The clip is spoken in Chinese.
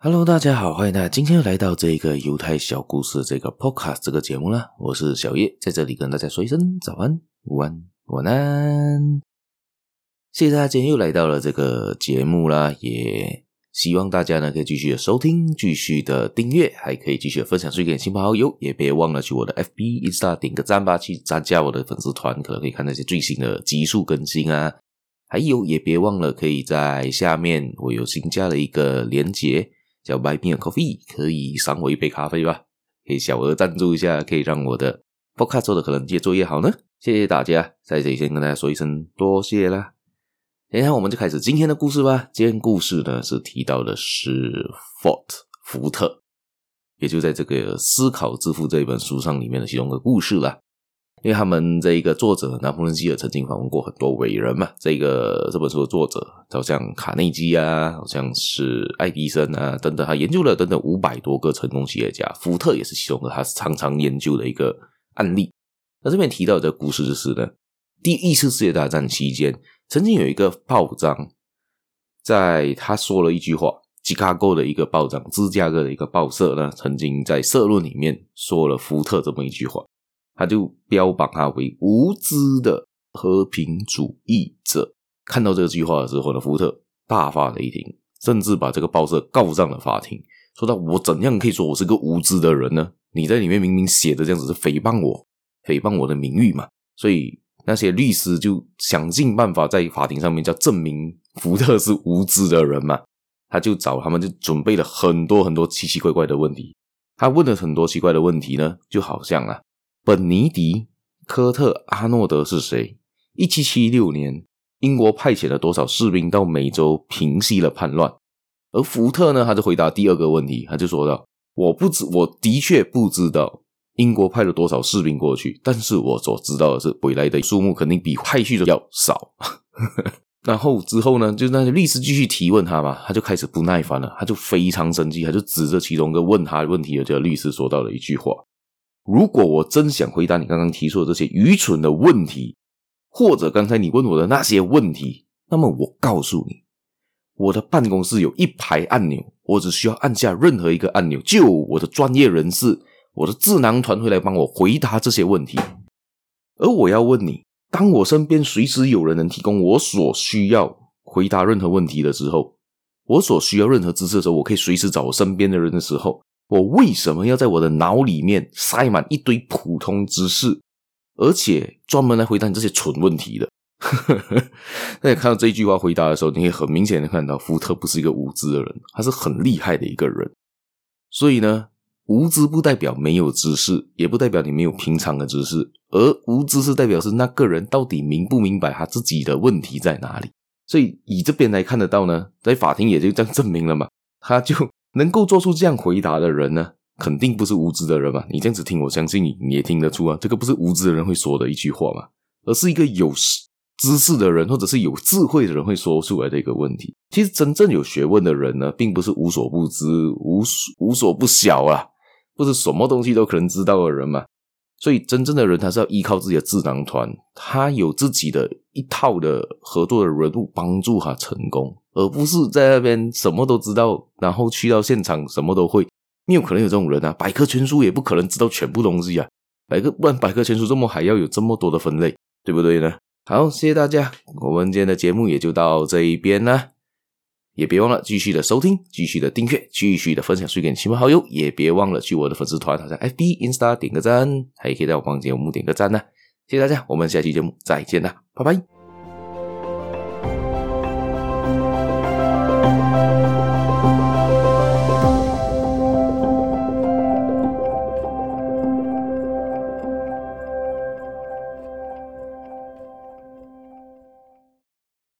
Hello，大家好，欢迎大家今天又来到这个犹太小故事这个 Podcast 这个节目啦。我是小叶，在这里跟大家说一声早安、午安、晚安。谢谢大家今天又来到了这个节目啦，也希望大家呢可以继续的收听、继续的订阅，还可以继续的分享出去给亲朋好友，也别忘了去我的 FB、Insta 点个赞吧，去参加我的粉丝团，可能可以看那些最新的集数更新啊。还有，也别忘了可以在下面我有新加了一个连结。叫 Buy me a coffee，可以赏我一杯咖啡吧？可以小额赞助一下，可以让我的 podcast 做的可能越做越好呢。谢谢大家，在这里先跟大家说一声多谢啦。等一下我们就开始今天的故事吧。今天故事呢是提到的是 Fort 福特，也就在这个《思考致富》这一本书上里面的其中一个故事啦。因为他们这一个作者拿破仑希尔曾经访问过很多伟人嘛，这个这本书的作者，好像卡内基啊，好像是爱迪生啊等等，他研究了等等五百多个成功企业家，福特也是其中的，他是常常研究的一个案例。那这边提到的故事就是呢，第一次世界大战期间，曾经有一个报章，在他说了一句话，芝加哥的一个报章，芝加哥的一个报社呢，曾经在社论里面说了福特这么一句话。他就标榜他为无知的和平主义者。看到这句话的时候呢，福特大发雷霆，甚至把这个报社告上了法庭，说到我怎样可以说我是个无知的人呢？你在里面明明写的这样子是诽谤我，诽谤我的名誉嘛。所以那些律师就想尽办法在法庭上面叫证明福特是无知的人嘛。他就找他们就准备了很多很多奇奇怪怪的问题。他问了很多奇怪的问题呢，就好像啊。本尼迪·科特·阿诺德是谁？一七七六年，英国派遣了多少士兵到美洲平息了叛乱？而福特呢？他就回答第二个问题，他就说道：“我不知，我的确不知道英国派了多少士兵过去，但是我所知道的是，回来的数目肯定比派去的要少。”然后之后呢，就那些律师继续提问他嘛，他就开始不耐烦了，他就非常生气，他就指着其中一个问他问题的这个律师说到了一句话。如果我真想回答你刚刚提出的这些愚蠢的问题，或者刚才你问我的那些问题，那么我告诉你，我的办公室有一排按钮，我只需要按下任何一个按钮，就我的专业人士、我的智囊团会来帮我回答这些问题。而我要问你，当我身边随时有人能提供我所需要回答任何问题的时候，我所需要任何知识的时候，我可以随时找我身边的人的时候。我为什么要在我的脑里面塞满一堆普通知识，而且专门来回答你这些蠢问题的？那你看到这句话回答的时候，你可以很明显的看到，福特不是一个无知的人，他是很厉害的一个人。所以呢，无知不代表没有知识，也不代表你没有平常的知识，而无知是代表是那个人到底明不明白他自己的问题在哪里。所以以这边来看得到呢，在法庭也就这样证明了嘛，他就。能够做出这样回答的人呢，肯定不是无知的人嘛。你这样子听，我相信你你也听得出啊，这个不是无知的人会说的一句话嘛，而是一个有知识的人或者是有智慧的人会说出来的一个问题。其实真正有学问的人呢，并不是无所不知、无无所不晓啊，不是什么东西都可能知道的人嘛。所以真正的人，他是要依靠自己的智囊团，他有自己的一套的合作的人物帮助他成功，而不是在那边什么都知道，然后去到现场什么都会。没有可能有这种人啊！百科全书也不可能知道全部东西啊！百科不然百科全书这么还要有这么多的分类，对不对呢？好，谢谢大家，我们今天的节目也就到这一边了。也别忘了继续的收听，继续的订阅，继续的分享出去给你亲朋好友。也别忘了去我的粉丝团，好像 FB、Insta 点个赞，还可以在我房间节目点个赞呢。谢谢大家，我们下期节目再见啦，拜拜。